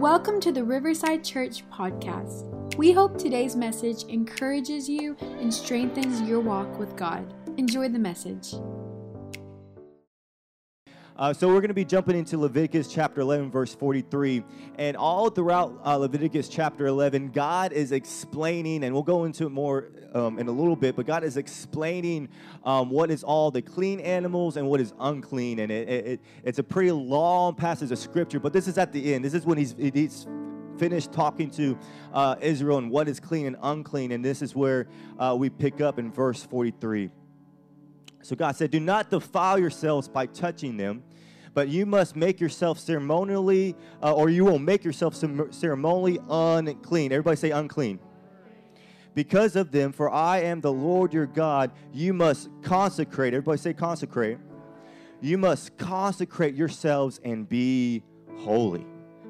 Welcome to the Riverside Church podcast. We hope today's message encourages you and strengthens your walk with God. Enjoy the message. Uh, so we're going to be jumping into Leviticus chapter 11, verse 43. And all throughout uh, Leviticus chapter 11, God is explaining, and we'll go into it more um, in a little bit, but God is explaining um, what is all the clean animals and what is unclean. And it, it, it's a pretty long passage of scripture, but this is at the end. This is when he's, he's finished talking to uh, Israel and what is clean and unclean. And this is where uh, we pick up in verse 43. So God said, Do not defile yourselves by touching them, but you must make yourself ceremonially, uh, or you will make yourself ceremonially unclean. Everybody say unclean. Because of them, for I am the Lord your God, you must consecrate. Everybody say consecrate. You must consecrate yourselves and be holy,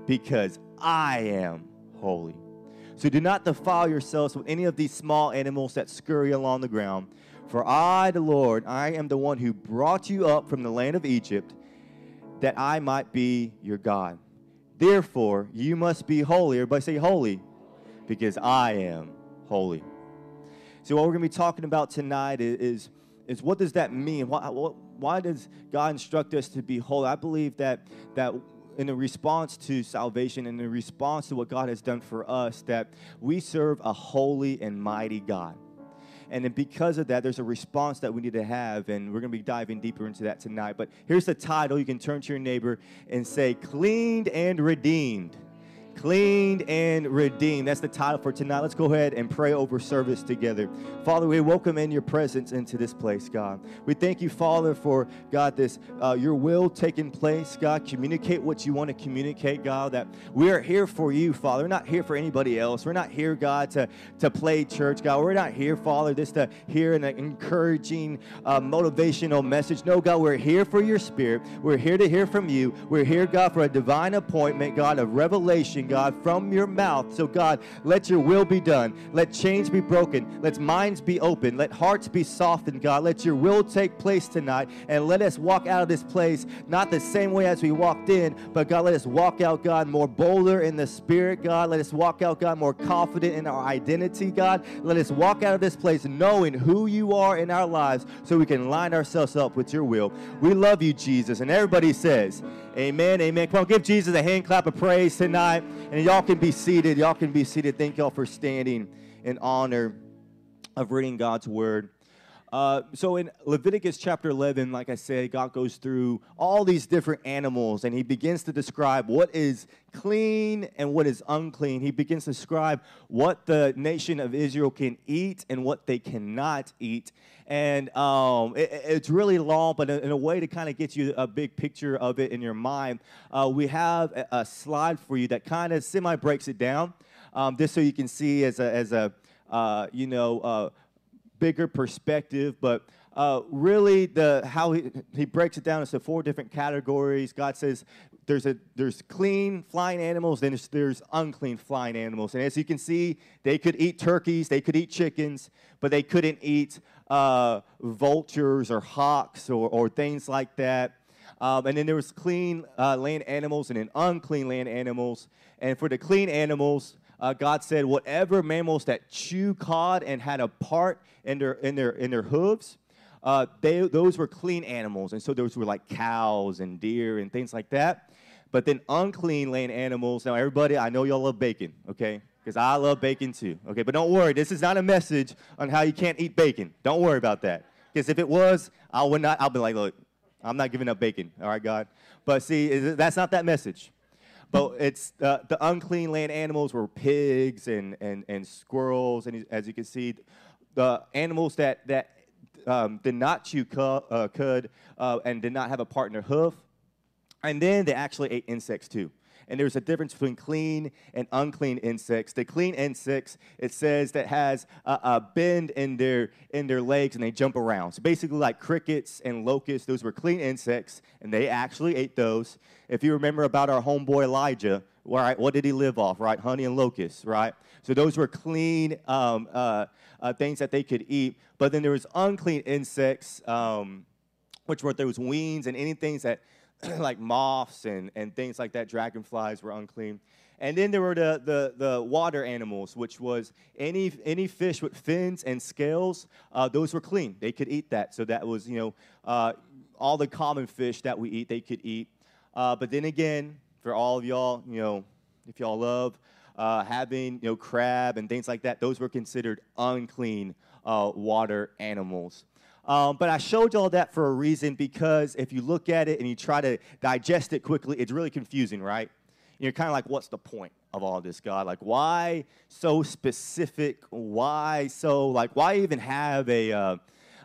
because I am holy. So do not defile yourselves with any of these small animals that scurry along the ground. For I, the Lord, I am the one who brought you up from the land of Egypt, that I might be your God. Therefore, you must be holy. Everybody say holy, because I am holy. So, what we're going to be talking about tonight is, is, what does that mean? Why, why does God instruct us to be holy? I believe that, that in a response to salvation and in response to what God has done for us, that we serve a holy and mighty God. And then because of that, there's a response that we need to have, and we're going to be diving deeper into that tonight. But here's the title. You can turn to your neighbor and say, Cleaned and Redeemed cleaned and redeemed. That's the title for tonight. Let's go ahead and pray over service together. Father, we welcome in your presence into this place, God. We thank you, Father, for God, this uh, your will taking place, God. Communicate what you want to communicate, God. That we are here for you, Father. We're not here for anybody else. We're not here, God, to, to play church, God. We're not here, Father, just to hear an encouraging, uh, motivational message. No, God, we're here for your spirit. We're here to hear from you. We're here, God, for a divine appointment, God, of revelation God, from your mouth. So, God, let your will be done. Let chains be broken. Let minds be open. Let hearts be softened, God. Let your will take place tonight. And let us walk out of this place not the same way as we walked in, but God, let us walk out, God, more bolder in the spirit, God. Let us walk out, God, more confident in our identity, God. Let us walk out of this place knowing who you are in our lives so we can line ourselves up with your will. We love you, Jesus. And everybody says, Amen, amen. Come on, give Jesus a hand clap of praise tonight. And y'all can be seated. Y'all can be seated. Thank y'all for standing in honor of reading God's word. Uh, so in Leviticus chapter 11, like I said, God goes through all these different animals and he begins to describe what is clean and what is unclean. He begins to describe what the nation of Israel can eat and what they cannot eat. And um, it, it's really long, but in a way to kind of get you a big picture of it in your mind, uh, we have a, a, slide for you that kind of semi breaks it down, um, just so you can see as a, as a uh, you know, uh, bigger perspective, but uh, really the how he, he breaks it down into four different categories. God says there's a there's clean flying animals, then there's, unclean flying animals, and as you can see, they could eat turkeys, they could eat chickens, but they couldn't eat uh, vultures or hawks or, or things like that. Um, and then there was clean uh, land animals and then unclean land animals. And for the clean animals, uh, God said, whatever mammals that chew cud and had a part in their in their in their hooves, uh, they, those were clean animals, and so those were like cows and deer and things like that. But then unclean land animals. Now, everybody, I know y'all love bacon, okay? Because I love bacon too, okay? But don't worry, this is not a message on how you can't eat bacon. Don't worry about that. Because if it was, I would not. I'll be like, look, I'm not giving up bacon. All right, God. But see, that's not that message. But it's uh, the unclean land animals were pigs and, and, and squirrels, and as you can see, the animals that that um, did not chew cud, uh, cud uh, and did not have a partner hoof, and then they actually ate insects too and there's a difference between clean and unclean insects. The clean insects, it says that has a, a, bend in their in their legs and they jump around. So basically, like crickets and locusts, those were clean insects, and they actually ate those. If you remember about our homeboy Elijah, right? What did he live off? Right, honey and locusts, right? So those were clean um, uh, uh, things that they could eat. But then there was unclean insects, um, which were those weeds and anything that like moths and, and things like that. Dragonflies were unclean. And then there were the, the, the water animals, which was any, any fish with fins and scales, uh, those were clean. They could eat that. So that was, you know, uh, all the common fish that we eat, they could eat. Uh, but then again, for all of y'all, you know, if y'all love uh, having, you know, crab and things like that, those were considered unclean uh, water animals. Um, but I showed y'all that for a reason because if you look at it and you try to digest it quickly, it's really confusing, right? You're kind of like, what's the point of all this, God? Like, why so specific? Why so, like, why even have a, uh,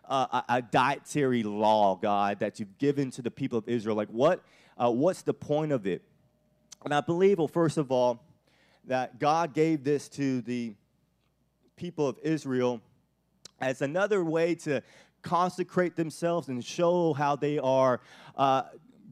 a, a, dietary law, God, that you've given to the people of Israel? Like, what, uh, what's the point of it? And I believe, well, first of all, that God gave this to the people of Israel as another way to consecrate themselves and show how they are uh,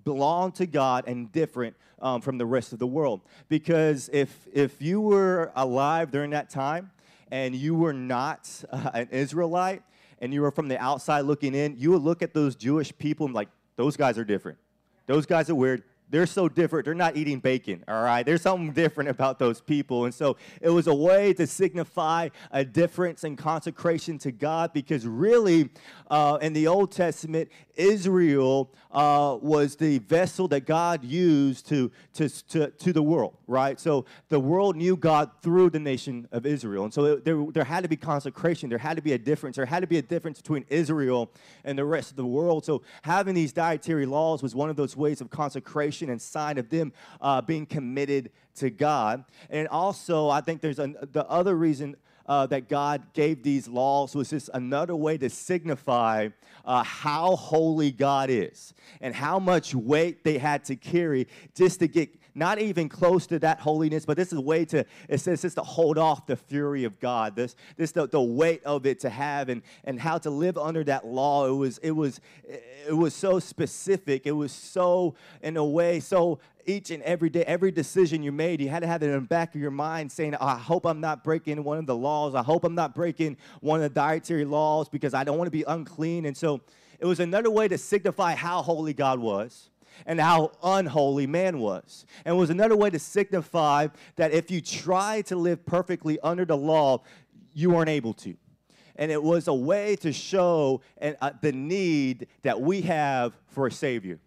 belong to God and different um, from the rest of the world. Because if if you were alive during that time and you were not uh, an Israelite and you were from the outside looking in, you would look at those Jewish people and like those guys are different. Those guys are weird they're so different. They're not eating bacon, all right? There's something different about those people. And so it was a way to signify a difference in consecration to God because really, uh, in the Old Testament, Israel uh, was the vessel that God used to, to, to, to the world, right? So the world knew God through the nation of Israel. And so it, there, there had to be consecration. There had to be a difference. There had to be a difference between Israel and the rest of the world. So having these dietary laws was one of those ways of consecration and sign of them uh, being committed to God. And also, I think there's an, the other reason uh, that God gave these laws was just another way to signify uh, how holy God is and how much weight they had to carry just to get not even close to that holiness, but this is a way to, it says, just to hold off the fury of God. This, this the, the weight of it to have and, and how to live under that law. It was, it was, it was so specific. It was so, in a way, so each and every day, every decision you made, you had to have it in the back of your mind saying, I hope I'm not breaking one of the laws. I hope I'm not breaking one of the dietary laws because I don't want to be unclean. And so it was another way to signify how holy God was and how unholy man was. And was another way to signify that if you try to live perfectly under the law, you weren't able to. And it was a way to show uh, the need that we have for a Savior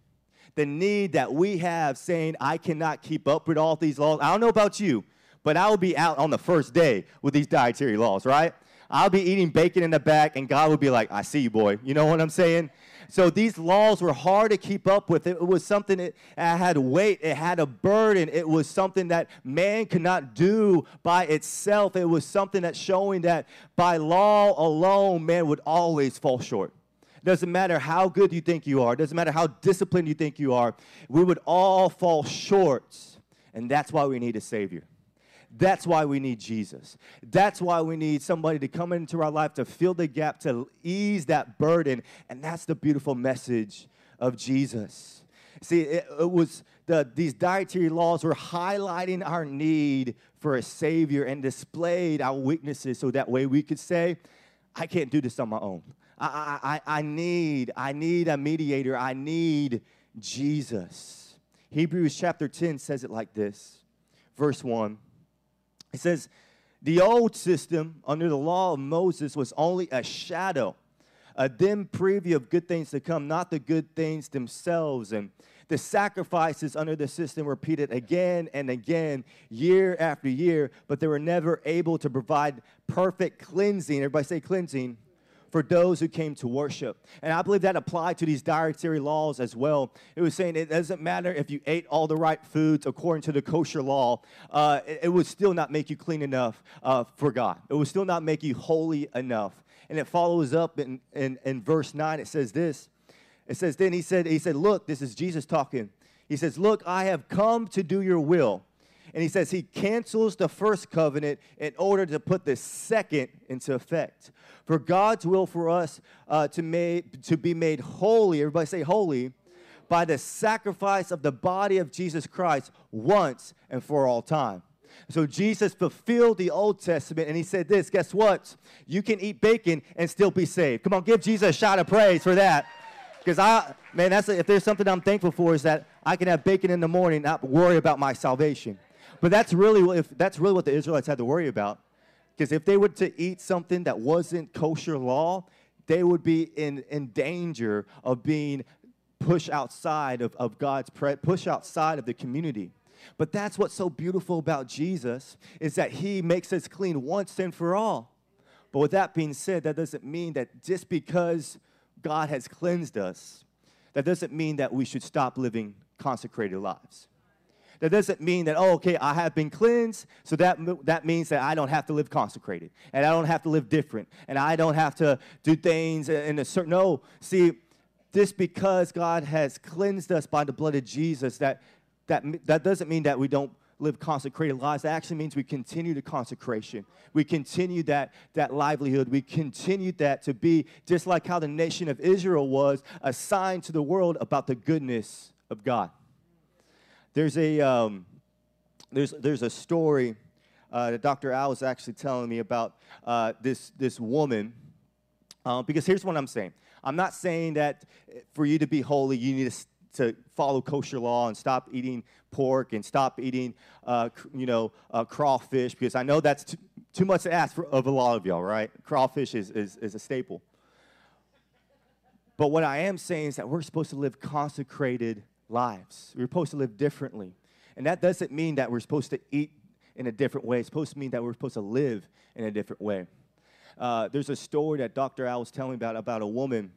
the need that we have saying, I cannot keep up with all these laws. I don't know about you, but I will be out on the first day with these dietary laws, right? I'll be eating bacon in the back, and God will be like, I see you, boy. You know what I'm saying? So these laws were hard to keep up with. It was something that had weight, it had a burden, it was something that man could not do by itself. It was something that showing that by law alone, man would always fall short. It Doesn't matter how good you think you are, It doesn't matter how disciplined you think you are, we would all fall short. And that's why we need a Savior. That's why we need Jesus. That's why we need somebody to come into our life to fill the gap, to ease that burden. And that's the beautiful message of Jesus. See, it, it was the, these dietary laws were highlighting our need for a Savior and displayed our weaknesses so that way we could say, I can't do this on my own. I, I, I need, I need a mediator. I need Jesus. Hebrews chapter 10 says it like this, verse 1. It says, The old system under the law of Moses was only a shadow, a dim preview of good things to come, not the good things themselves. And the sacrifices under the system repeated again and again, year after year, but they were never able to provide perfect cleansing. Everybody say cleansing for those who came to worship. And I believe that applied to these dietary laws as well. It was saying it doesn't matter if you ate all the right foods according to the kosher law, uh, it, it, would still not make you clean enough uh, for God. It would still not make you holy enough. And it follows up in, in, in verse 9. It says this. It says, then he said, he said, look, this is Jesus talking. He says, look, I have come to do your will. And he says he cancels the first covenant in order to put the second into effect. For God's will for us uh, to, made, to be made holy, everybody say holy, by the sacrifice of the body of Jesus Christ once and for all time. So Jesus fulfilled the Old Testament and he said this guess what? You can eat bacon and still be saved. Come on, give Jesus a shout of praise for that. Because I, man, that's if there's something I'm thankful for is that I can have bacon in the morning, not worry about my salvation. But that's really if that's really what the Israelites had to worry about. Because if they were to eat something that wasn't kosher law, they would be in, in danger of being pushed outside of, of God's pre- push outside of the community. But that's what's so beautiful about Jesus is that he makes us clean once and for all. But with that being said, that doesn't mean that just because God has cleansed us, that doesn't mean that we should stop living consecrated lives. That doesn't mean that, oh, okay, I have been cleansed, so that, that means that I don't have to live consecrated, and I don't have to live different, and I don't have to do things in a certain. No, see, just because God has cleansed us by the blood of Jesus, that, that, that doesn't mean that we don't live consecrated lives. That actually means we continue the consecration. We continue that, that livelihood. We continue that to be just like how the nation of Israel was a sign to the world about the goodness of God. There's a, um, there's, there's a story uh, that Dr. Al was actually telling me about uh, this, this woman. Uh, because here's what I'm saying I'm not saying that for you to be holy, you need to to follow kosher law and stop eating pork and stop eating, uh, you know, uh, crawfish, because I know that's too, too much to ask for, of a lot of y'all, right? Crawfish is, is, is a staple. But what I am saying is that we're supposed to live consecrated lives. We're supposed to live differently. And that doesn't mean that we're supposed to eat in a different way. It's supposed to mean that we're supposed to live in a different way. Uh, there's a story that Dr. Al was telling about about a woman,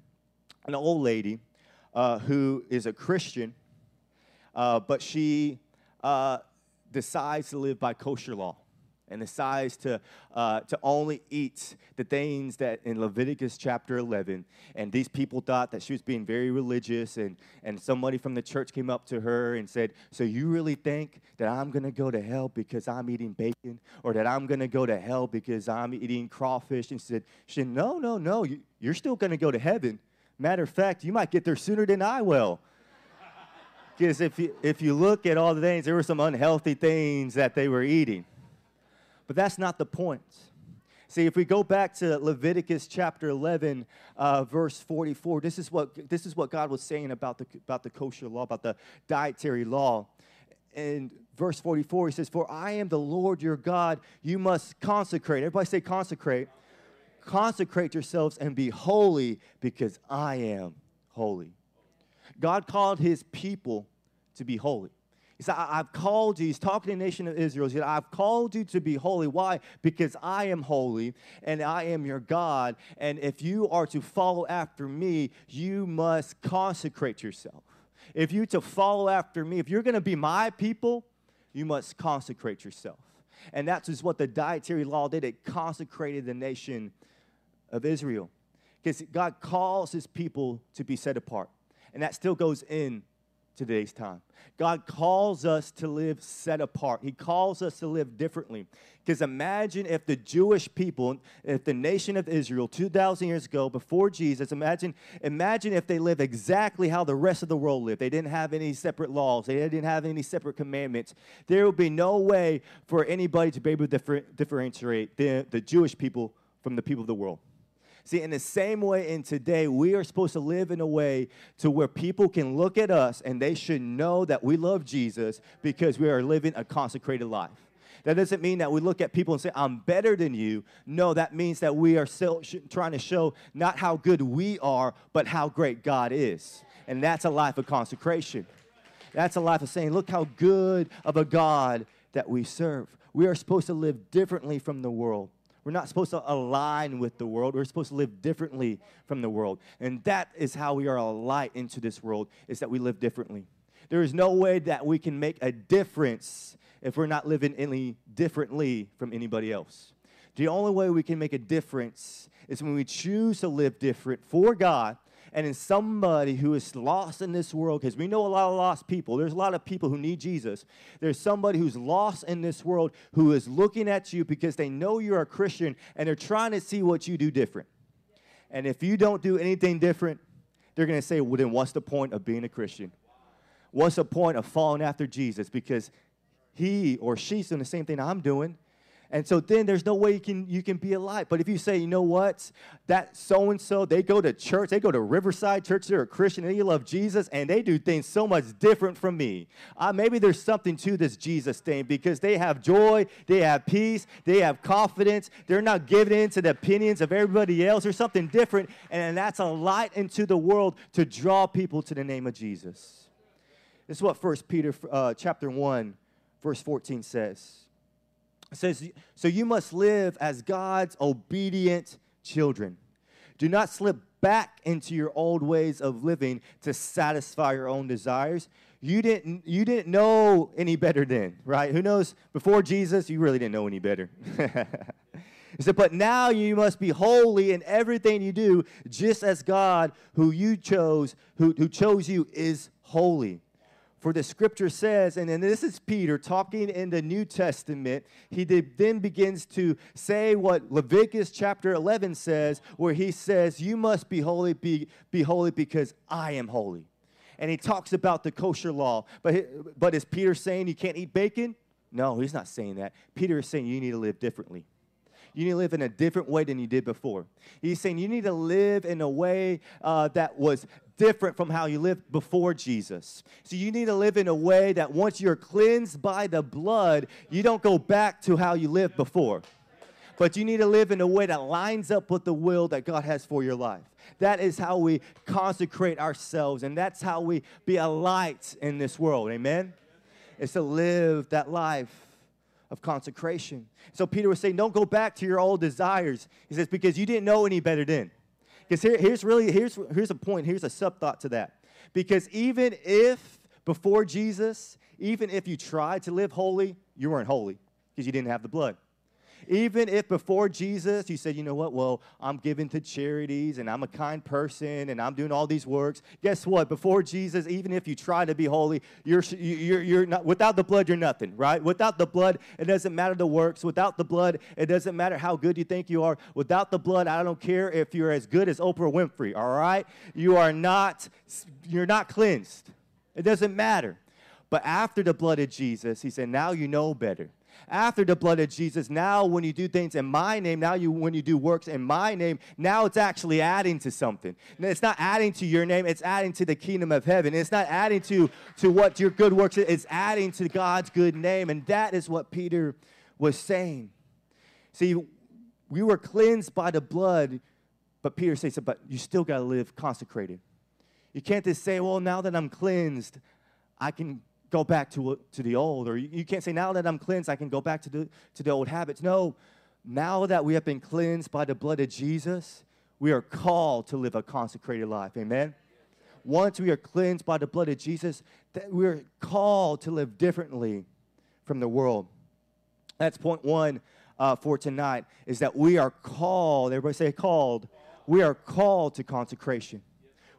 an old lady, uh, who is a Christian, uh, but she uh, decides to live by kosher law and decides to, uh, to only eat the things that in Leviticus chapter 11. And these people thought that she was being very religious, and, and somebody from the church came up to her and said, So you really think that I'm to go to hell because I'm eating bacon, or that I'm to go to hell because I'm eating crawfish? And she said, she said No, no, no, you, you're still to go to heaven. Matter of fact, you might get there sooner than I will. Because if you, if you look at all the things, there were some unhealthy things that they were eating. But that's not the point. See, if we go back to Leviticus chapter 11, uh, verse 44, this is, what, this is what God was saying about the, about the kosher law, about the dietary law. In verse 44, he says, For I am the Lord your God, you must consecrate. Everybody say consecrate. Consecrate yourselves and be holy because I am holy. God called his people to be holy. He said, I've called you. He's talking to the nation of Israel. He said, I've called you to be holy. Why? Because I am holy and I am your God. And if you are to follow after me, you must consecrate yourself. If you to follow after me, if you're going to be my people, you must consecrate yourself. And that's just what the dietary law did. It consecrated the nation of Israel. Because God calls his people to be set apart. And that still goes in today's time. God calls us to live set apart. He calls us to live differently. Because imagine if the Jewish people, if the nation of Israel 2,000 years ago, before Jesus, imagine, imagine if they lived exactly how the rest of the world lived. They didn't have any separate laws, they didn't have any separate commandments. There would be no way for anybody to be able to differ, differentiate the, the Jewish people from the people of the world. See, in the same way in today, we are supposed to live in a way to where people can look at us and they should know that we love Jesus because we are living a consecrated life. That doesn't mean that we look at people and say, I'm better than you. No, that means that we are still trying to show not how good we are, but how great God is. And that's a life of consecration. That's a life of saying, look how good of a God that we serve. We are supposed to live differently from the world. We're not supposed to align with the world. We're supposed to live differently from the world. And that is how we are a light into this world, is that we live differently. There is no way that we can make a difference if we're not living any differently from anybody else. The only way we can make a difference is when we choose to live different for God and in somebody who is lost in this world, because we know a lot of lost people. There's a lot of people who need Jesus. There's somebody who's lost in this world who is looking at you because they know you're a Christian and they're trying to see what you do different. And if you don't do anything different, they're going to say, well, then what's the point of being a Christian? What's the point of following after Jesus? Because he or she's doing the same thing I'm doing. And so then there's no way you can you can be a light. But if you say, you know what, that so and so, they go to church, they go to Riverside Church, they're a Christian, and they love Jesus, and they do things so much different from me. Uh, maybe there's something to this Jesus thing because they have joy, they have peace, they have confidence. They're not giving in to the opinions of everybody else. There's something different, and that's a light into the world to draw people to the name of Jesus. This is what First Peter uh, chapter one, verse 14 says. Says, So you must live as God's obedient children. Do not slip back into your old ways of living to satisfy your own desires. You didn't, you didn't know any better then, right? Who knows? Before Jesus, you really didn't know any better. He said, But now you must be holy in everything you do, just as God, who you chose, who, who chose you, is holy. For the scripture says, and then this is Peter talking in the New Testament, he then begins to say what Leviticus chapter 11 says, where he says, You must be holy, be, be holy because I am holy. And he talks about the kosher law. But, but is Peter saying you can't eat bacon? No, he's not saying that. Peter is saying you need to live differently. You need to live in a different way than you did before. He's saying you need to live in a way uh, that was different from how you lived before Jesus. So you need to live in a way that once you're cleansed by the blood, you don't go back to how you lived before. But you need to live in a way that lines up with the will that God has for your life. That is how we consecrate ourselves, and that's how we be a light in this world. Amen? It's to live that life of consecration. So Peter was saying, don't go back to your old desires. He says, because you didn't know any better then. Because here, here's really, here's, here's a point, here's a sub thought to that. Because even if before Jesus, even if you tried to live holy, you weren't holy because you didn't have the blood. Even if before Jesus you said, you know what, well, I'm giving to charities and I'm a kind person and I'm doing all these works. Guess what? Before Jesus, even if you try to be holy, you're, you're, you're not, without the blood, you're nothing, right? Without the blood, it doesn't matter the works. Without the blood, it doesn't matter how good you think you are. Without the blood, I don't care if you're as good as Oprah Winfrey, all right? You are not, you're not cleansed. It doesn't matter. But after the blood of Jesus, he said, now you know better after the blood of Jesus. Now, when you do things in my name, now you when you do works in my name, now it's actually adding to something. It's not adding to your name, it's adding to the kingdom of heaven. It's not adding to, to what your good works, it's adding to God's good name. And that is what Peter was saying. See, we were cleansed by the blood, but Peter says, but you still got to live consecrated. You can't just say, well, now that I'm cleansed, I can go back to, to the old. Or you, can't say, now that I'm cleansed, I can go back to the, to the old habits. No, now that we have been cleansed by the blood of Jesus, we are called to live a consecrated life. Amen? Once we are cleansed by the blood of Jesus, that we're called to live differently from the world. That's point one uh, for tonight, is that we are called, everybody say called, we are called to consecration.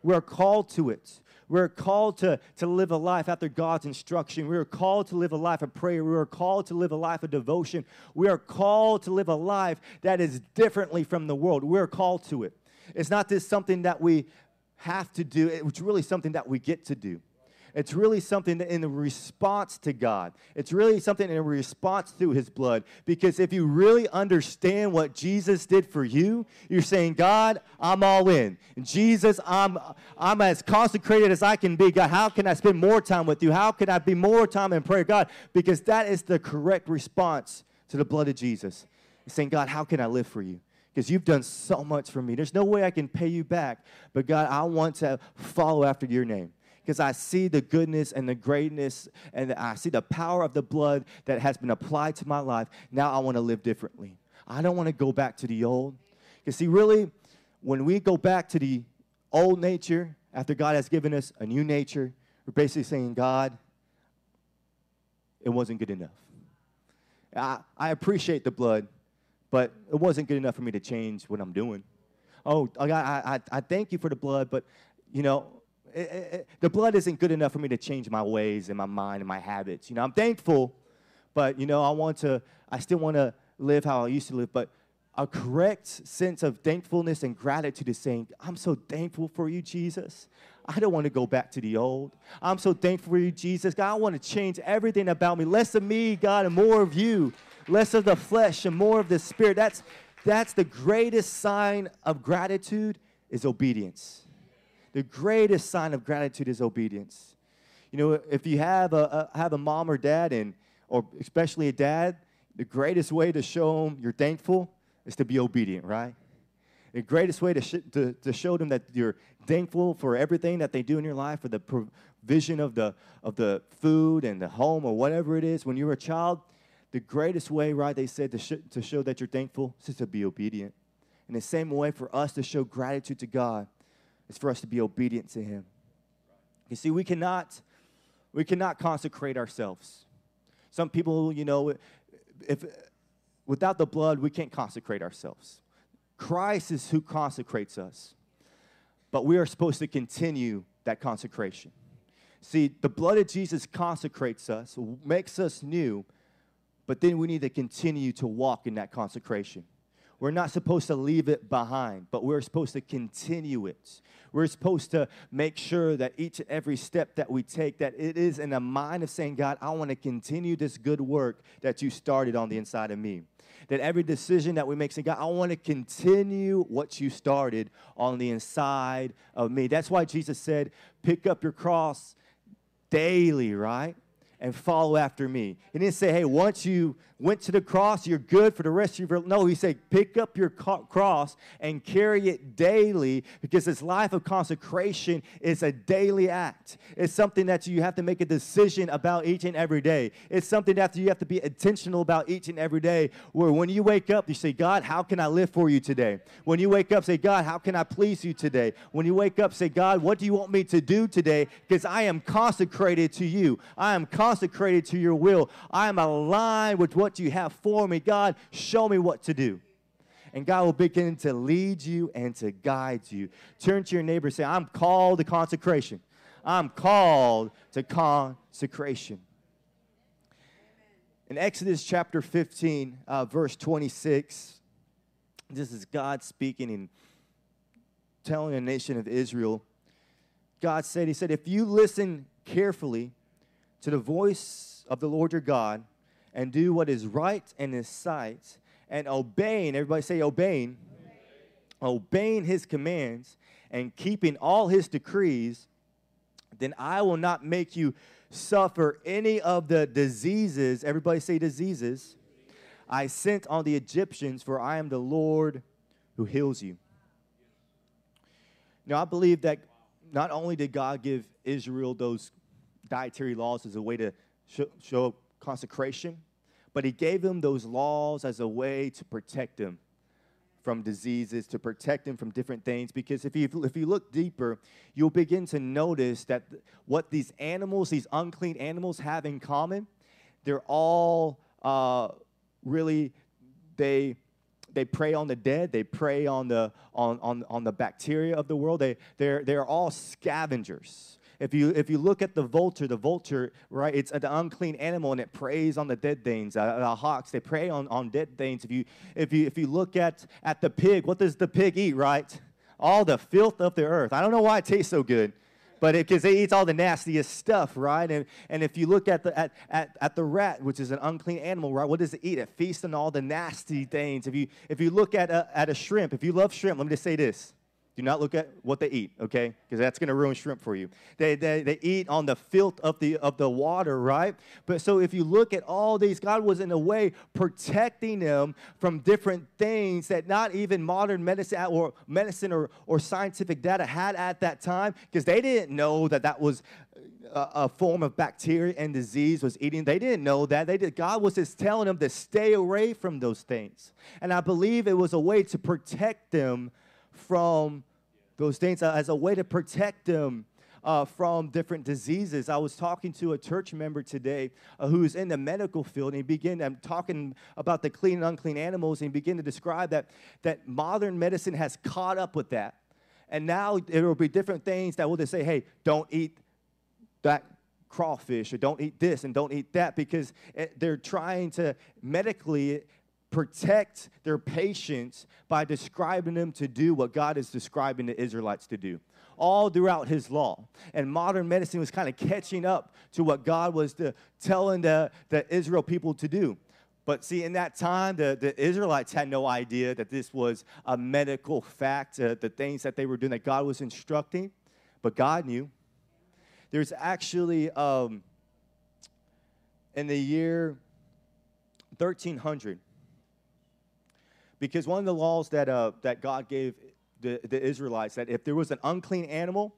We are called to it. We're called to, to live a life after God's instruction. We are called to live a life of prayer. We are called to live a life of devotion. We are called to live a life that is differently from the world. We're called to it. It's not just something that we have to do, it's really something that we get to do. It's really something in response to God. It's really something in response to His blood. Because if you really understand what Jesus did for you, you're saying, God, I'm all in. Jesus, I'm, I'm as consecrated as I can be. God, how can I spend more time with you? How can I be more time in prayer? God, because that is the correct response to the blood of Jesus. Saying, God, how can I live for you? because you've done so much for me. There's no way I can pay you back, but God, I want to follow after your name because I see the goodness and the greatness and I see the power of the blood that has been applied to my life. Now I want to live differently. I don't want to go back to the old. Because, see, really, when we go back to the old nature, after God has given us a new nature, we're basically saying, God, it wasn't good enough. I, I appreciate the blood, but it wasn't good enough for me to change what I'm doing. Oh, God, I, I, I thank you for the blood, but, you know, it, it, the blood isn't good enough for me to change my ways and my mind and my habits. You know, I'm thankful, but you know, I want to. I still want to live how I used to live, but a correct sense of thankfulness and gratitude is saying, I'm so thankful for you, Jesus. I don't want to go back to the old. I'm so thankful for you, Jesus. God, I want to change everything about me. Less of me, God, and more of you. less of the flesh and more of the spirit. That's, that's the greatest sign of gratitude is obedience. The greatest sign of gratitude is obedience. You know, if you have a, a have a mom or dad, and or especially a dad, the greatest way to show them you're thankful is to be obedient, right? The greatest way to, sh- to, to show them that you're thankful for everything that they do in your life, for the provision of the, of the food and the home or whatever it is. When you're a child, the greatest way, right, they said to, sh- to show that you're thankful is to be obedient. In the same way, for us to show gratitude to God is for us to be obedient to Him. You see, we cannot, we cannot consecrate ourselves. Some people, you know, if without the blood, we can't consecrate ourselves. Christ is who consecrates us. But we are supposed to continue that consecration. See, the blood of Jesus consecrates us, makes us new, but then we need to continue to walk in that consecration. We're not supposed to leave it behind, but we're supposed to continue it. We're supposed to make sure that each and every step that we take, that it is in the mind of saying, God, I want to continue this good work that you started on the inside of me. That every decision that we make, saying, God, I want to continue what you started on the inside of me. That's why Jesus said, pick up your cross daily, right? And follow after me. He didn't say, hey, once you went to the cross, you're good for the rest of your life. No, he said, pick up your cross and carry it daily because this life of consecration is a daily act. It's something that you have to make a decision about each and every day. It's something that you have to be intentional about each and every day. Where when you wake up, you say, God, how can I live for you today? When you wake up, say, God, how can I please you today? When you wake up, say, God, what do you want me to do today? Because I am consecrated to you. I am consecrated to your will. I am aligned with what what you have for me. God, show me what to do. And God will begin to lead you and to guide you. Turn to your neighbor and say, I'm called to consecration. I'm called to consecration. In Exodus chapter 15, uh, verse 26, this is God speaking and telling the nation of Israel. God said, He said, if you listen carefully to the voice of the Lord your God and do what is right in his sight and obeying, everybody say obeying, obeying his commands and keeping all his decrees, then I will not make you suffer any of the diseases, everybody say diseases, I sent on the Egyptians, for I am the Lord who heals you. Now, I believe that not only did God give Israel those dietary laws as a way to show, show consecration, but he gave them those laws as a way to protect them from diseases, to protect them from different things. Because if you, if you look deeper, you'll begin to notice that what these animals, these unclean animals, have in common, they're all uh, really, they, they prey on the dead they prey on the on, on, on the bacteria of the world they, they're, they're all scavengers if you if you look at the vulture, the vulture, right, it's an unclean animal and it preys on the dead things. Uh, the hawks, they prey on, on dead things. If you if you if you look at at the pig, what does the pig eat, right? All the filth of the earth. I don't know why it tastes so good but because it, it, eats all the nastiest stuff, right? And, and if you look at the, at, at, at the rat, which is an unclean animal, right, what does it eat? It feasts on all the nasty things. If you, if you look at a, at a shrimp, if you love shrimp, let me just say this do not look at what they eat, okay? Because that's going to ruin shrimp for you. They, they, they eat on the filth of the, of the water, right? But so if you look at all these, God was in a way protecting them from different things that not even modern medicine or medicine or, or scientific data had at that time because they didn't know that that was a, a, form of bacteria and disease was eating. They didn't know that. They did. God was just telling them to stay away from those things. And I believe it was a way to protect them from those things as a way to protect them uh, from different diseases. I was talking to a church member today uh, who's in the medical field, and he began um, talking about the clean and unclean animals, and he began to describe that, that modern medicine has caught up with that. And now there will be different things that will just say, hey, don't eat that crawfish, or don't eat this, and don't eat that, because it, they're trying to medically protect their patients by describing them to do what God is describing the Israelites to do. All throughout his law. And modern medicine was kind of catching up to what God was the, telling the, the Israel people to do. But see, in that time, the, the Israelites had no idea that this was a medical fact, uh, the things that they were doing that God was instructing, but God knew. There's actually, um, in the year 1300, because one of the laws that, uh, that God gave the, the Israelites that if there was an unclean animal,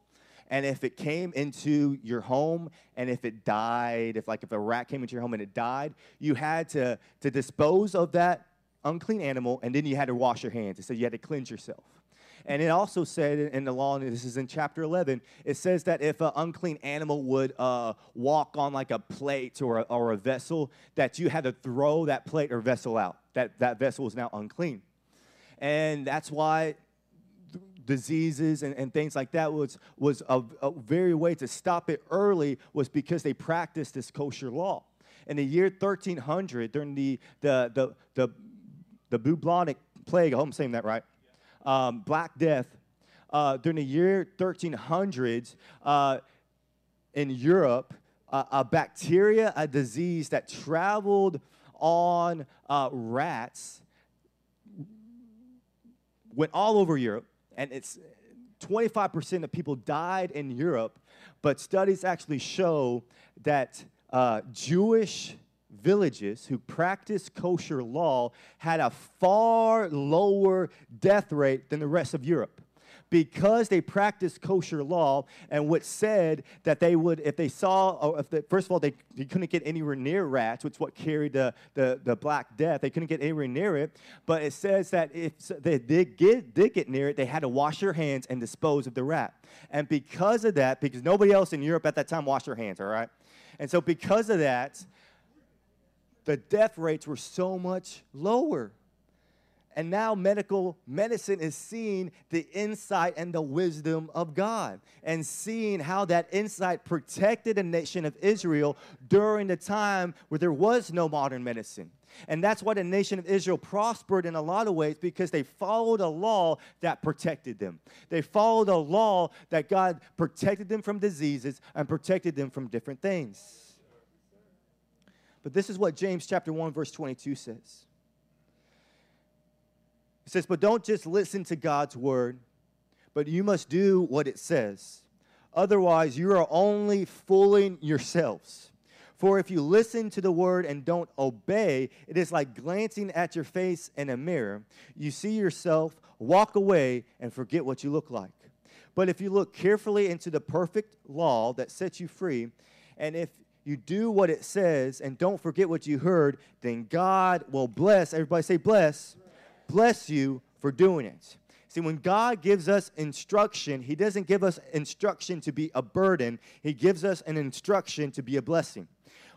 and if it came into your home and if it died, if like if a rat came into your home and it died, you had to, to dispose of that unclean animal and then you had to wash your hands. It said you had to cleanse yourself. And it also said in the law, and this is in chapter 11, it says that if an unclean animal would uh, walk on like a plate or a, or a vessel, that you had to throw that plate or vessel out. That that vessel is now unclean. And that's why diseases and, and things like that was, was a, a very way to stop it early was because they practiced this kosher law. In the year 1300, during the, the, the, the, the bubonic plague, I hope I'm saying that right, um, Black Death, uh, during the year 1300s uh, in Europe, uh, a bacteria, a disease that traveled on uh, rats, went all over Europe and it's 25% of people died in Europe, but studies actually show that uh, Jewish villages who practiced kosher law had a far lower death rate than the rest of Europe because they practiced kosher law and what said that they would, if they saw, or if they, first of all, they, they couldn't get anywhere near rats, which is what carried the, the, the Black Death. They couldn't get anywhere near it. But it says that if they did get, did get near it, they had to wash their hands and dispose of the rat. And because of that, because nobody else in Europe at that time washed their hands, all right? And so because of that, the death rates were so much lower. And now medical medicine is seeing the insight and the wisdom of God and seeing how that insight protected the nation of Israel during the time where there was no modern medicine. And that's why the nation of Israel prospered in a lot of ways because they followed a law that protected them. They followed a law that God protected them from diseases and protected them from different things. But this is what James chapter 1 verse 22 says. It says, But don't just listen to God's word, but you must do what it says. Otherwise, you are only fooling yourselves. For if you listen to the word and don't obey, it is like glancing at your face in a mirror. You see yourself, walk away, and forget what you look like. But if you look carefully into the perfect law that sets you free, and if you do what it says and don't forget what you heard, then God will bless. Everybody say, bless bless you for doing it. See, when God gives us instruction, He doesn't give us instruction to be a burden, He gives us an instruction to be a blessing.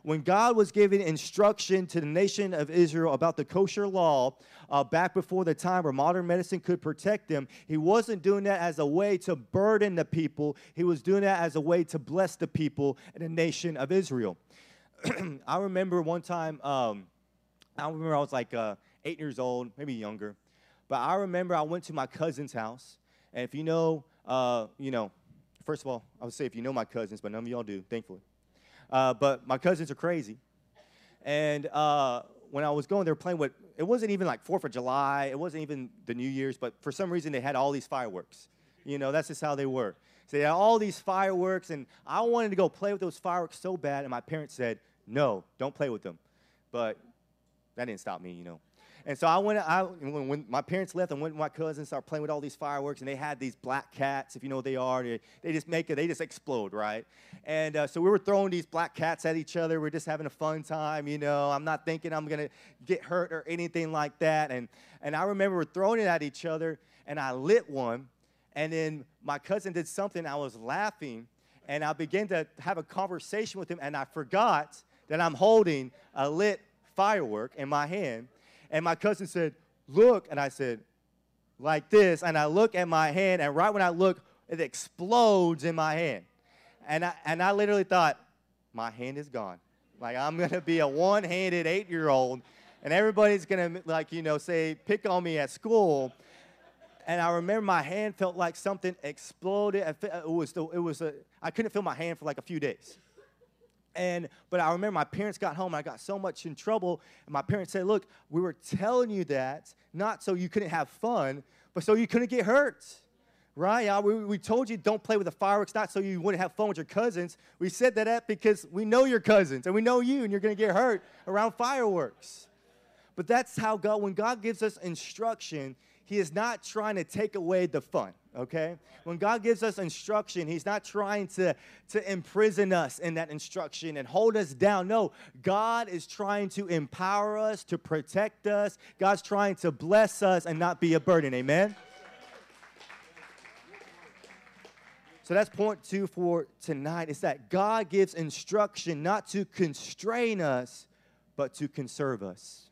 When God was giving instruction to the nation of Israel about the kosher law uh, back before the time where modern medicine could protect them, He wasn't doing that as a way to burden the people, He was doing that as a way to bless the people and the nation of Israel. I remember one time, um, I remember I was like, uh, eight years old, maybe younger. But I remember I went to my cousin's house, and if you know, uh, you know, first of all, I would say if you know my cousins, but none of y'all do, thankfully. Uh, but my cousins are crazy, and uh, when I was going, they were playing what it wasn't even like Fourth of July, it wasn't even the New Year's, but for some reason they had all these fireworks. You know, that's just how they were. So they had all these fireworks, and I wanted to go play with those fireworks so bad, and my parents said, "No, don't play with them." But that didn't stop me, you know. And so I went, I, when, when, my parents left, I went with my cousins, started playing with all these fireworks, and they had these black cats, if you know what they are. They, they just make it, they just explode, right? And uh, so we were throwing these black cats at each other. We are just having a fun time, you know. I'm not thinking I'm going to get hurt or anything like that. And, and I remember throwing it at each other, and I lit one. And then my cousin did something, I was laughing, and I began to have a conversation with him, and I forgot that I'm holding a lit firework in my hand and my cousin said, Look. And I said, Like this. And I look at my hand, and right when I look, it explodes in my hand. And I, and I literally thought, My hand is gone. Like, I'm going to be a one handed eight year old, and everybody's going to, like, you know, say, pick on me at school. And I remember my hand felt like something exploded. It was, it was a, I couldn't feel my hand for like a few days. And but I remember my parents got home. I got so much in trouble, and my parents said, "Look, we were telling you that not so you couldn't have fun, but so you couldn't get hurt." Right? We, we told you don't play with the fireworks, not so you wouldn't have fun with your cousins. We said that because we know your cousins and we know you, and you're going to get hurt around fireworks. But that's how God, when God gives us instruction, He is not trying to take away the fun okay? When God gives us instruction, He's not trying to, to imprison us in that instruction and hold us down. No, God is trying to empower us, to protect us. God's trying to bless us and not be a burden, amen? So that's point two for tonight is that God gives instruction not to constrain us, but to conserve us.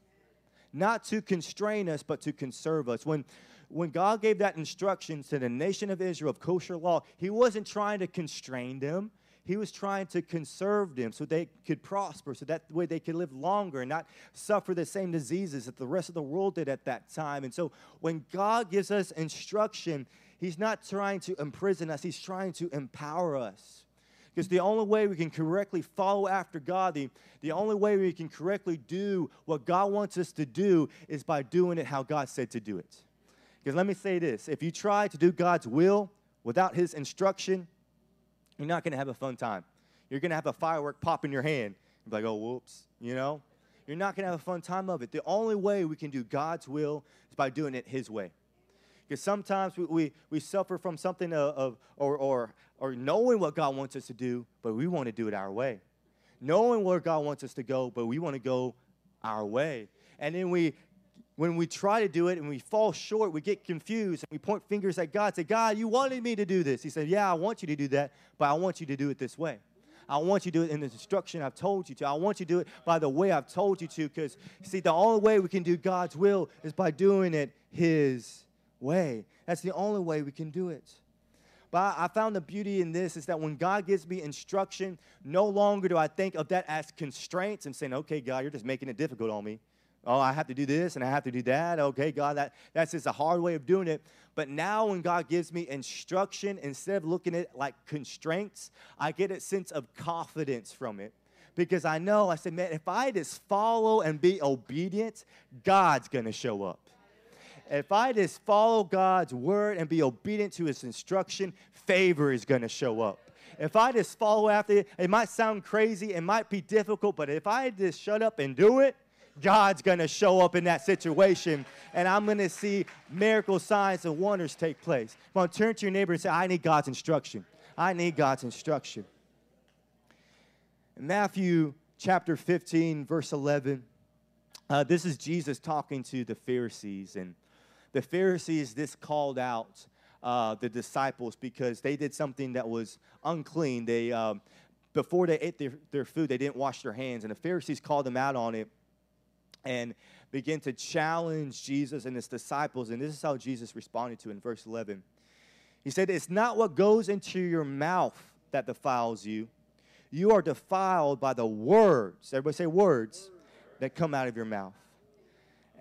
Not to constrain us, but to conserve us. When when God gave that instruction to the nation of Israel of kosher law, He wasn't trying to constrain them. He was trying to conserve them so they could prosper, so that way they could live longer and not suffer the same diseases that the rest of the world did at that time. And so when God gives us instruction, He's not trying to imprison us, He's trying to empower us. Because the only way we can correctly follow after God, the, the only way we can correctly do what God wants us to do is by doing it how God said to do it. Because let me say this if you try to do God's will without His instruction, you're not going to have a fun time. You're going to have a firework pop in your hand. You're like, oh, whoops, you know? You're not going to have a fun time of it. The only way we can do God's will is by doing it His way. Because sometimes we, we, we, suffer from something of, of, or, or, or knowing what God wants us to do, but we want to do it our way. Knowing where God wants us to go, but we want to go our way. And then we when we try to do it and we fall short, we get confused and we point fingers at God, say, God, you wanted me to do this. He said, Yeah, I want you to do that, but I want you to do it this way. I want you to do it in the instruction I've told you to. I want you to do it by the way I've told you to, because see, the only way we can do God's will is by doing it His way. That's the only way we can do it. But I found the beauty in this is that when God gives me instruction, no longer do I think of that as constraints and saying, okay, God, you're just making it difficult on me. Oh, I have to do this and I have to do that. Okay, God, that, that's just a hard way of doing it. But now when God gives me instruction, instead of looking at like constraints, I get a sense of confidence from it. Because I know, I said, man, if I just follow and be obedient, God's gonna show up. If I just follow God's word and be obedient to his instruction, favor is gonna show up if I just follow after it, it might sound crazy, it might be difficult, but if I just shut up and do it, God's going to show up in that situation, and I'm going to see miracle signs and wonders take place. Come on, turn to your neighbor and say, I need God's instruction. I need God's instruction. In Matthew chapter 15, verse 11, uh, this is Jesus talking to the Pharisees, and the Pharisees this called out uh, the disciples because they did something that was unclean. They um, before they ate their, their food, they didn't wash their hands, and the Pharisees called them out on it and began to challenge Jesus and his disciples. And this is how Jesus responded to in verse 11. He said, It's not what goes into your mouth that defiles you. You are defiled by the words, everybody say words, that come out of your mouth.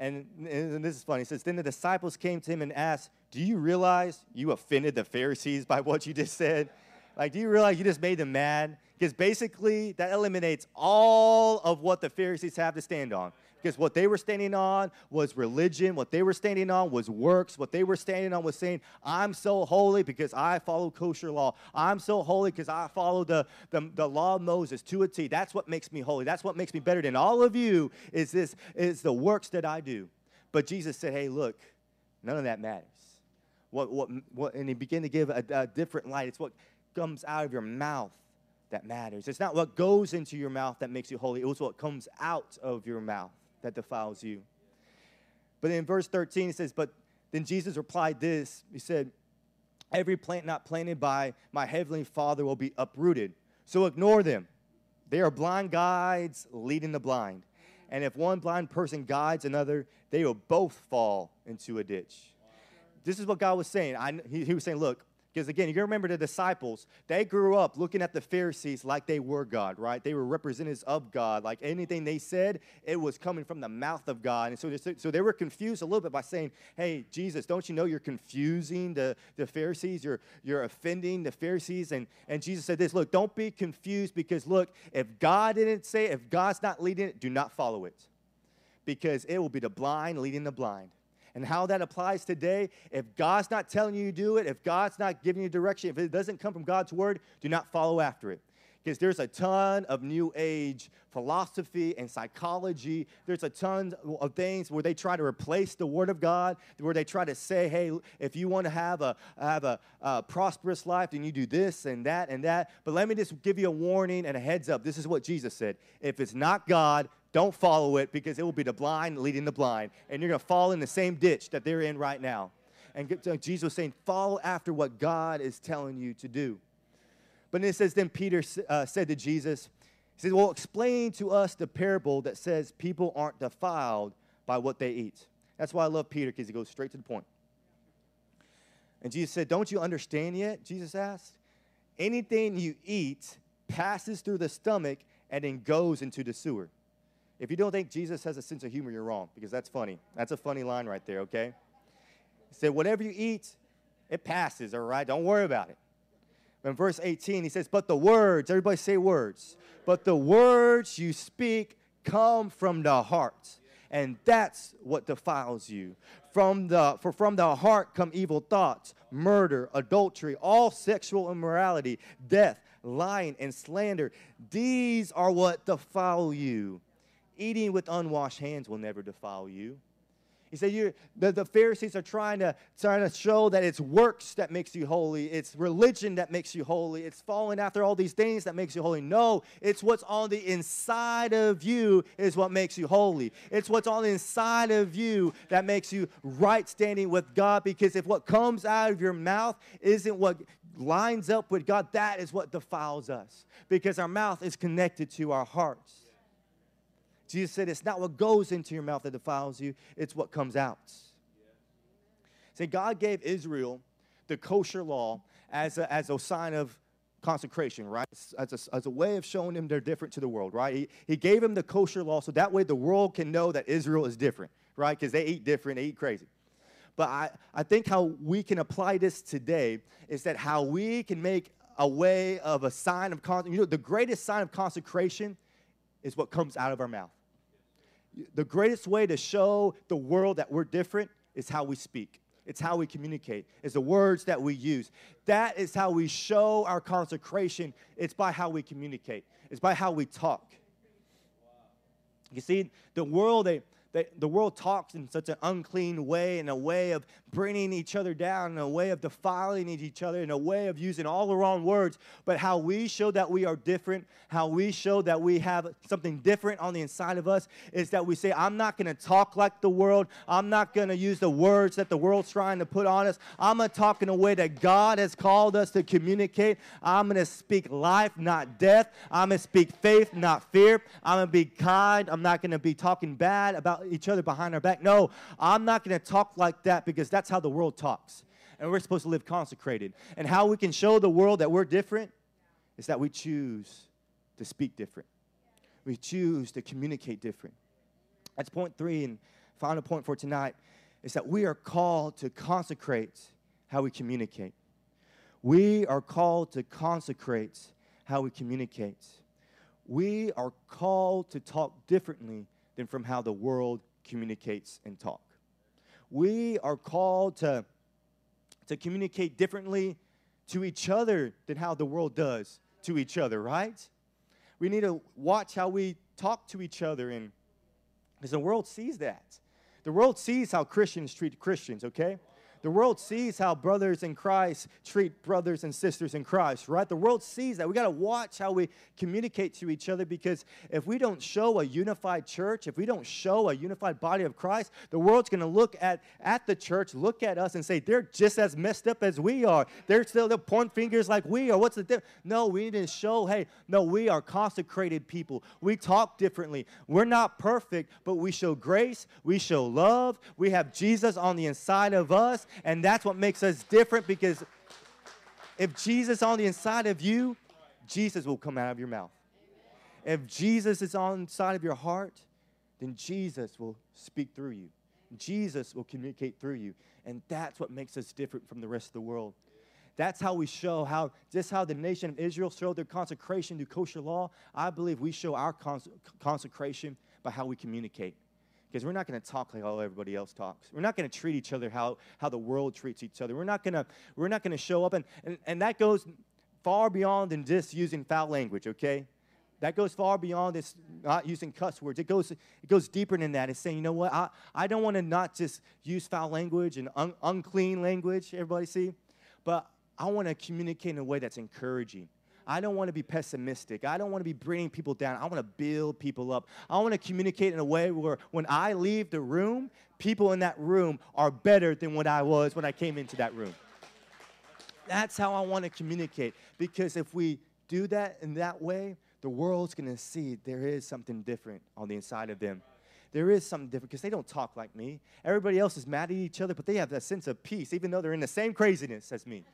And, and this is funny. He says, Then the disciples came to him and asked, Do you realize you offended the Pharisees by what you just said? Like, do you realize you just made them mad? Because basically, that eliminates all of what the Pharisees have to stand on. Because what they were standing on was religion. What they were standing on was works. What they were standing on was saying, I'm so holy because I follow kosher law. I'm so holy because I follow the, the, the, law of Moses to a T. That's what makes me holy. That's what makes me better than all of you is this is the works that I do. But Jesus said, hey, look, none of that matters. What, what, what, and he began to give a, a different light. It's what comes out of your mouth that matters. It's not what goes into your mouth that makes you holy. It was what comes out of your mouth that defiles you. But in verse 13, it says, But then Jesus replied this He said, Every plant not planted by my heavenly Father will be uprooted. So ignore them. They are blind guides leading the blind. And if one blind person guides another, they will both fall into a ditch. This is what God was saying. I, he, he was saying, Look, Because again, you remember the disciples, they grew up looking at the Pharisees like they were God, right? They were representatives of God. Like anything they said, it was coming from the mouth of God. And so so they were confused a little bit by saying, hey, Jesus, don't you know you're confusing the, the Pharisees? You're, you're offending the Pharisees. And, and Jesus said this look, don't be confused because look, if God didn't say if God's not leading it, do not follow it. Because it will be the blind leading the blind and how that applies today. If God's not telling you to do it, if God's not giving you direction, if it doesn't come from God's word, do not follow after it. Because there's a ton of new age philosophy and psychology. There's a ton of things where they try to replace the Word of God, where they try to say, hey, if you want to have a, have a, a prosperous life, then you do this and that and that. But let me just give you a warning and a heads up. This is what Jesus said. If it's not God, don't follow it because it will be the blind leading the blind. And you're going to fall in the same ditch that they're in right now. And Jesus was saying, follow after what God is telling you to do. But then it says, then Peter uh, said to Jesus, he says, well, explain to us the parable that says people aren't defiled by what they eat. That's why I love Peter because he goes straight to the point. And Jesus said, Don't you understand yet? Jesus asked. Anything you eat passes through the stomach and then goes into the sewer. If you don't think Jesus has a sense of humor, you're wrong because that's funny. That's a funny line right there, okay? He said, Whatever you eat, it passes, all right? Don't worry about it. In verse 18, he says, But the words, everybody say words, but the words you speak come from the heart. And that's what defiles you. From the, for from the heart come evil thoughts, murder, adultery, all sexual immorality, death, lying, and slander. These are what defile you. Eating with unwashed hands will never defile you. He said, you the, the Pharisees are trying to, trying to show that it's works that makes you holy. It's religion that makes you holy. It's following after all these things that makes you holy. No, it's what's on the inside of you is what makes you holy. It's what's on the inside of you that makes you right standing with God because if what comes out of your mouth isn't what lines up with God, that is what defiles us because our mouth is connected to our hearts. Jesus said, It's not what goes into your mouth that defiles you, it's what comes out. See, God gave Israel the kosher law as a, as a sign of consecration, right? As a, as a way of showing them they're different to the world, right? He, he gave them the kosher law so that way the world can know that Israel is different, right? Because they eat different, they eat crazy. But I, I think how we can apply this today is that how we can make a way of a sign of consecration. You know, the greatest sign of consecration is what comes out of our mouth the greatest way to show the world that we're different is how we speak. It's how we communicate. It's the words that we use. That is how we show our consecration. It's by how we communicate. It's by how we talk. You see, the world they that the world talks in such an unclean way, in a way of bringing each other down, in a way of defiling each other, in a way of using all the wrong words. But how we show that we are different, how we show that we have something different on the inside of us, is that we say, I'm not going to talk like the world. I'm not going to use the words that the world's trying to put on us. I'm going to talk in a way that God has called us to communicate. I'm going to speak life, not death. I'm going to speak faith, not fear. I'm going to be kind. I'm not going to be talking bad about each other behind our back. No, I'm not going to talk like that because that's how the world talks. And we're supposed to live consecrated. And how we can show the world that we're different is that we choose to speak different. We choose to communicate different. That's point three, and final point for tonight is that we are called to consecrate how we communicate. We are called to consecrate how we communicate. We are called to talk differently than from how the world communicates and talk. We are called to, to communicate differently to each other than how the world does to each other, right? We need to watch how we talk to each other and because the world sees that. The world sees how Christians treat Christians, okay? The world sees how brothers in Christ treat brothers and sisters in Christ, right? The world sees that. We got to watch how we communicate to each other because if we don't show a unified church, if we don't show a unified body of Christ, the world's going to look at, at the church, look at us, and say, they're just as messed up as we are. They're still the point fingers like we are. What's the difference? No, we need to show, hey, no, we are consecrated people. We talk differently. We're not perfect, but we show grace, we show love, we have Jesus on the inside of us, and that's what makes us different because If Jesus on the inside of you, Jesus will come out of your mouth. If Jesus is on the side of your heart, then Jesus will speak through you. Jesus will communicate through you. And that's what makes us different from the rest of the world. That's how we show how, just how the nation of Israel showed their consecration to kosher law. I believe we show our cons- consecration by how we communicate. Because we're not going to talk like how everybody else talks. We're not going to treat each other how, how the world treats each other. We're not going to we're not going to show up and, and and that goes far beyond than just using foul language, okay? That goes far beyond this not using cuss words. It goes, it goes deeper than that. It's saying, you know what? I, I don't want to not just use foul language and un, unclean language, everybody see? But I want to communicate in a way that's encouraging. I don't want to be pessimistic. I don't want to be bringing people down. I want to build people up. I want to communicate in a way where when I leave the room, people in that room are better than what I was when I came into that room. That's how I want to communicate because if we do that in that way, the world's going to see there is something different on the inside of them. There is something different because they don't talk like me. Everybody else is mad at each other, but they have that sense of peace, even though they're in the same craziness as me.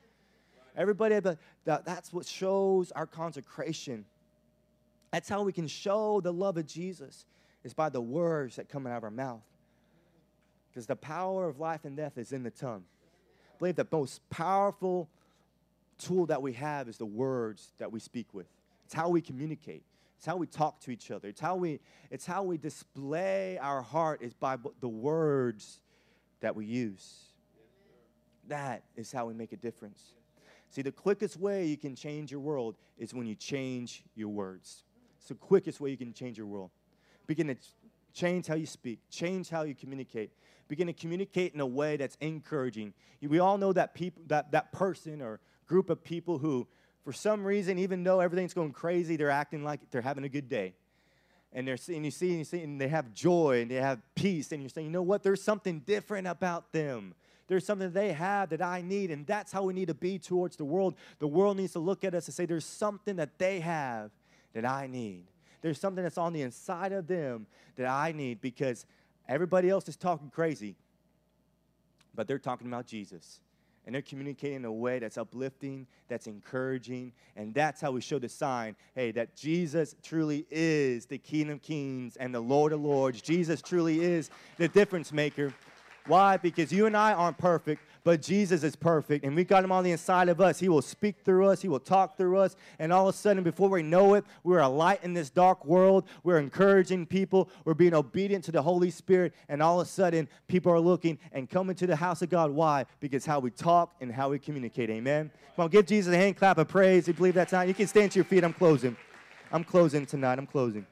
Everybody, but that's what shows our consecration. That's how we can show the love of Jesus, is by the words that come out of our mouth. Because the power of life and death is in the tongue. I believe the most powerful tool that we have is the words that we speak with. It's how we communicate. It's how we talk to each other. It's how we, it's how we display our heart is by the words that we use. That is how we make a difference. See, the quickest way you can change your world is when you change your words. It's the quickest way you can change your world. Begin to change how you speak, change how you communicate. Begin to communicate in a way that's encouraging. We all know that people, that, that person or group of people who, for some reason, even though everything's going crazy, they're acting like they're having a good day. And they're seeing, you see, and you see, and they have joy and they have peace, and you're saying, you know what? There's something different about them. There's something they have that I need, and that's how we need to be towards the world. The world needs to look at us and say, There's something that they have that I need. There's something that's on the inside of them that I need because everybody else is talking crazy, but they're talking about Jesus. And they're communicating in a way that's uplifting, that's encouraging, and that's how we show the sign hey, that Jesus truly is the King of Kings and the Lord of Lords. Jesus truly is the difference maker. Why? Because you and I aren't perfect, but Jesus is perfect, and we've got him on the inside of us. He will speak through us, he will talk through us, and all of a sudden, before we know it, we're a light in this dark world. We're encouraging people, we're being obedient to the Holy Spirit, and all of a sudden, people are looking and coming to the house of God. Why? Because how we talk and how we communicate. Amen. Come on, give Jesus a hand clap of praise. You believe that's not. You can stand to your feet. I'm closing. I'm closing tonight. I'm closing.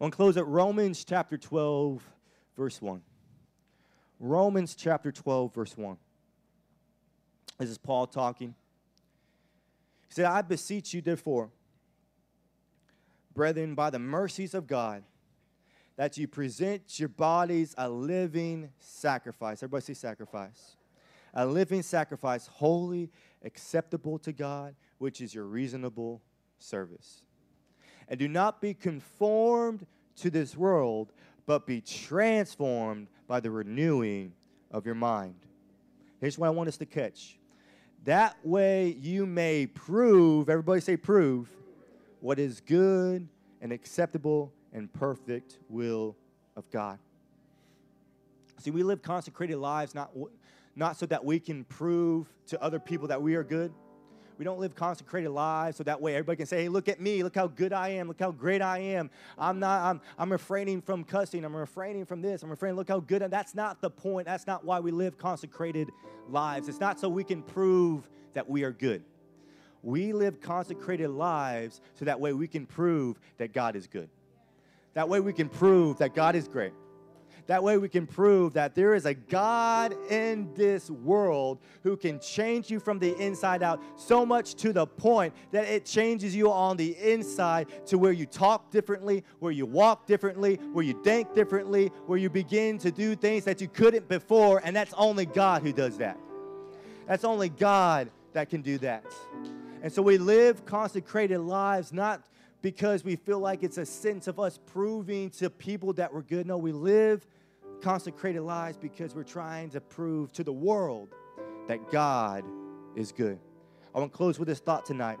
I'm want to close at Romans chapter 12, verse 1. Romans chapter 12, verse 1. This is Paul talking. He said, I beseech you, therefore, brethren, by the mercies of God, that you present your bodies a living sacrifice. Everybody say sacrifice. A living sacrifice, holy, acceptable to God, which is your reasonable service. And do not be conformed to this world, but be transformed by the renewing of your mind. Here's what I want us to catch. That way you may prove, everybody say prove, what is good and acceptable and perfect will of God. See, we live consecrated lives not, not so that we can prove to other people that we are good we don't live consecrated lives so that way everybody can say, hey, look at me. Look how good I am. Look how great I am. I'm not, I'm, I'm refraining from cussing. I'm refraining from this. I'm refraining. Look how good. And that's not the point. That's not why we live consecrated lives. It's not so we can prove that we are good. We live consecrated lives so that way we can prove that God is good. That way we can prove that God is great. That way we can prove that there is a God in this world who can change you from the inside out so much to the point that it changes you on the inside to where you talk differently, where you walk differently, where you think differently, where you begin to do things that you couldn't before. And that's only God who does that. That's only God that can do that. And so we live consecrated lives not because we feel like it's a sense of us proving to people that we're good. No, we live consecrated lives because we're trying to prove to the world that God is good. I want to close with this thought tonight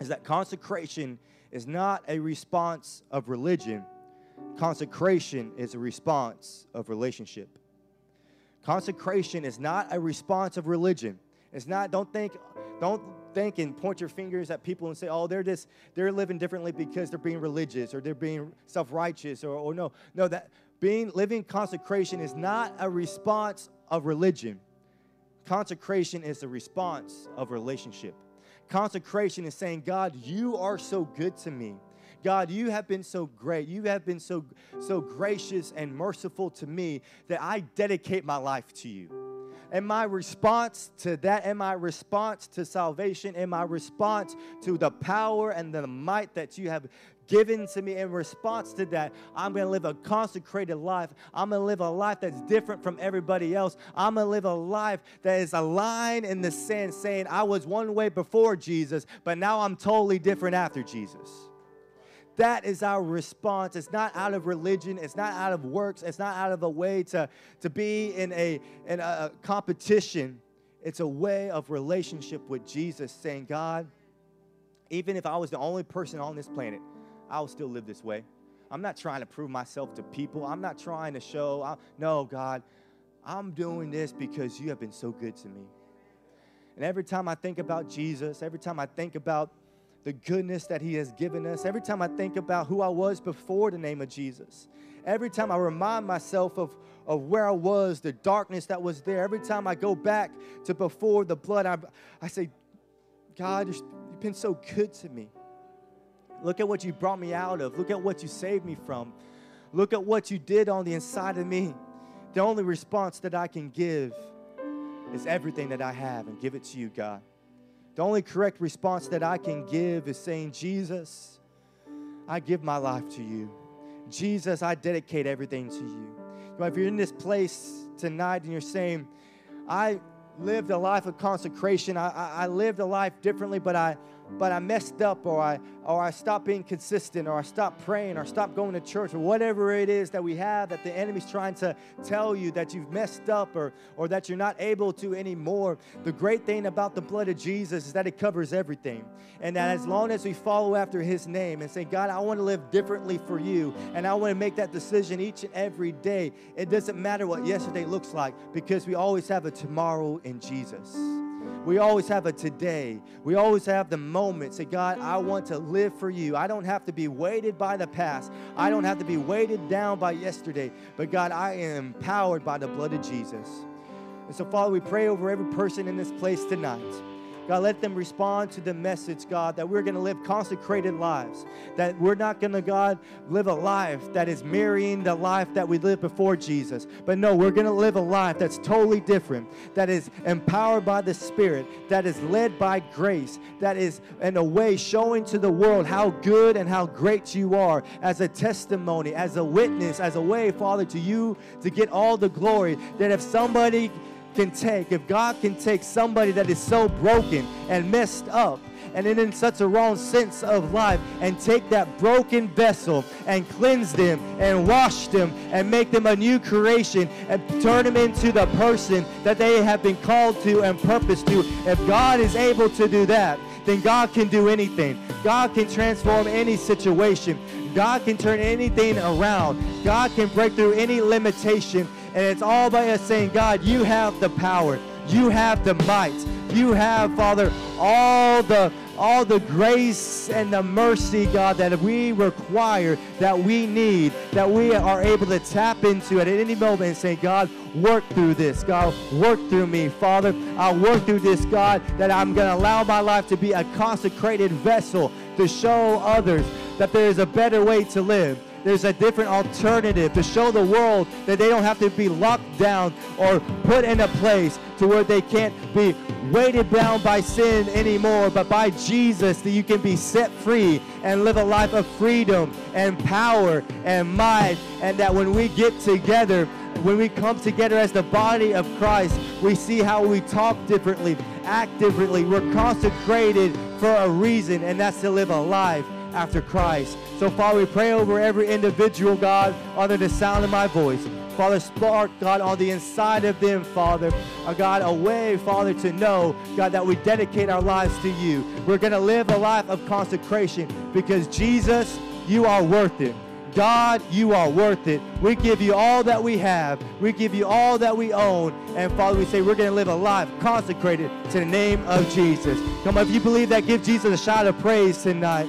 is that consecration is not a response of religion, consecration is a response of relationship. Consecration is not a response of religion. It's not, don't think, don't think and point your fingers at people and say, oh, they're just, they're living differently because they're being religious or they're being self-righteous or, or no. No, that being living consecration is not a response of religion. Consecration is a response of relationship. Consecration is saying, God, you are so good to me. God, you have been so great. You have been so, so gracious and merciful to me that I dedicate my life to you. And my response to that, and my response to salvation, and my response to the power and the might that you have given to me in response to that, I'm going to live a consecrated life. I'm going to live a life that's different from everybody else. I'm going to live a life that is a line in the sand saying, I was one way before Jesus, but now I'm totally different after Jesus. That is our response. It's not out of religion. It's not out of works. It's not out of a way to, to be in a, in a competition. It's a way of relationship with Jesus saying, God, even if I was the only person on this planet, I will still live this way. I'm not trying to prove myself to people. I'm not trying to show. I, no, God, I'm doing this because you have been so good to me. And every time I think about Jesus, every time I think about the goodness that He has given us, every time I think about who I was before the name of Jesus, every time I remind myself of, of where I was, the darkness that was there, every time I go back to before the blood, I, I say, God, you've been so good to me. Look at what you brought me out of. Look at what you saved me from. Look at what you did on the inside of me. The only response that I can give is everything that I have and give it to you, God. The only correct response that I can give is saying, Jesus, I give my life to you. Jesus, I dedicate everything to you. if you're in this place tonight and you're saying, I lived a life of consecration, I, I, I lived a life differently, but I, but I messed up or I or I stopped being consistent or I stopped praying or stopped going to church or whatever it is that we have that the enemy's trying to tell you that you've messed up or or that you're not able to anymore. The great thing about the blood of Jesus is that it covers everything. And that as long as we follow after his name and say, God, I want to live differently for you and I want to make that decision each and every day, it doesn't matter what yesterday looks like because we always have a tomorrow in Jesus. We always have a today. We always have the moment. Say, God, I want to live for you. I don't have to be weighted by the past. I don't have to be weighted down by yesterday. But God, I am empowered by the blood of Jesus. And so, Father, we pray over every person in this place tonight. God, let them respond to the message, God, that we're going to live consecrated lives. That we're not going to, God, live a life that is mirroring the life that we lived before Jesus. But no, we're going to live a life that's totally different, that is empowered by the Spirit, that is led by grace, that is, in a way, showing to the world how good and how great you are as a testimony, as a witness, as a way, Father, to you to get all the glory. That if somebody can take, if God can take somebody that is so broken and messed up and in such a wrong sense of life and take that broken vessel and cleanse them and wash them and make them a new creation and turn them into the person that they have been called to and purposed to. If God is able to do that, then God can do anything. God can transform any situation. God can turn anything around. God can break through any limitation and it's all by us saying, God, you have the power. You have the might. You have, Father, all the all the grace and the mercy, God, that we require, that we need, that we are able to tap into at any moment and say, God, work through this. God, work through me. Father, I'll work through this, God, that I'm going to allow my life to be a consecrated vessel to show others that there is a better way to live there's a different alternative to show the world that they don't have to be locked down or put in a place to where they can't be weighted down by sin anymore, but by Jesus that you can be set free and live a life of freedom and power and might. And that when we get together, when we come together as the body of Christ, we see how we talk differently, act differently. We're consecrated for a reason, and that's to live a life after Christ. So, Father, we pray over every individual, God, under the sound of my voice. Father, spark, God, on the inside of them, Father. God, a way, Father, to know, God, that we dedicate our lives to you. We're going to live a life of consecration because Jesus, you are worth it. God, you are worth it. We give you all that we have. We give you all that we own. And Father, we say we're going to live a life consecrated to the name of Jesus. Come on, if you believe that, give Jesus a shout of praise tonight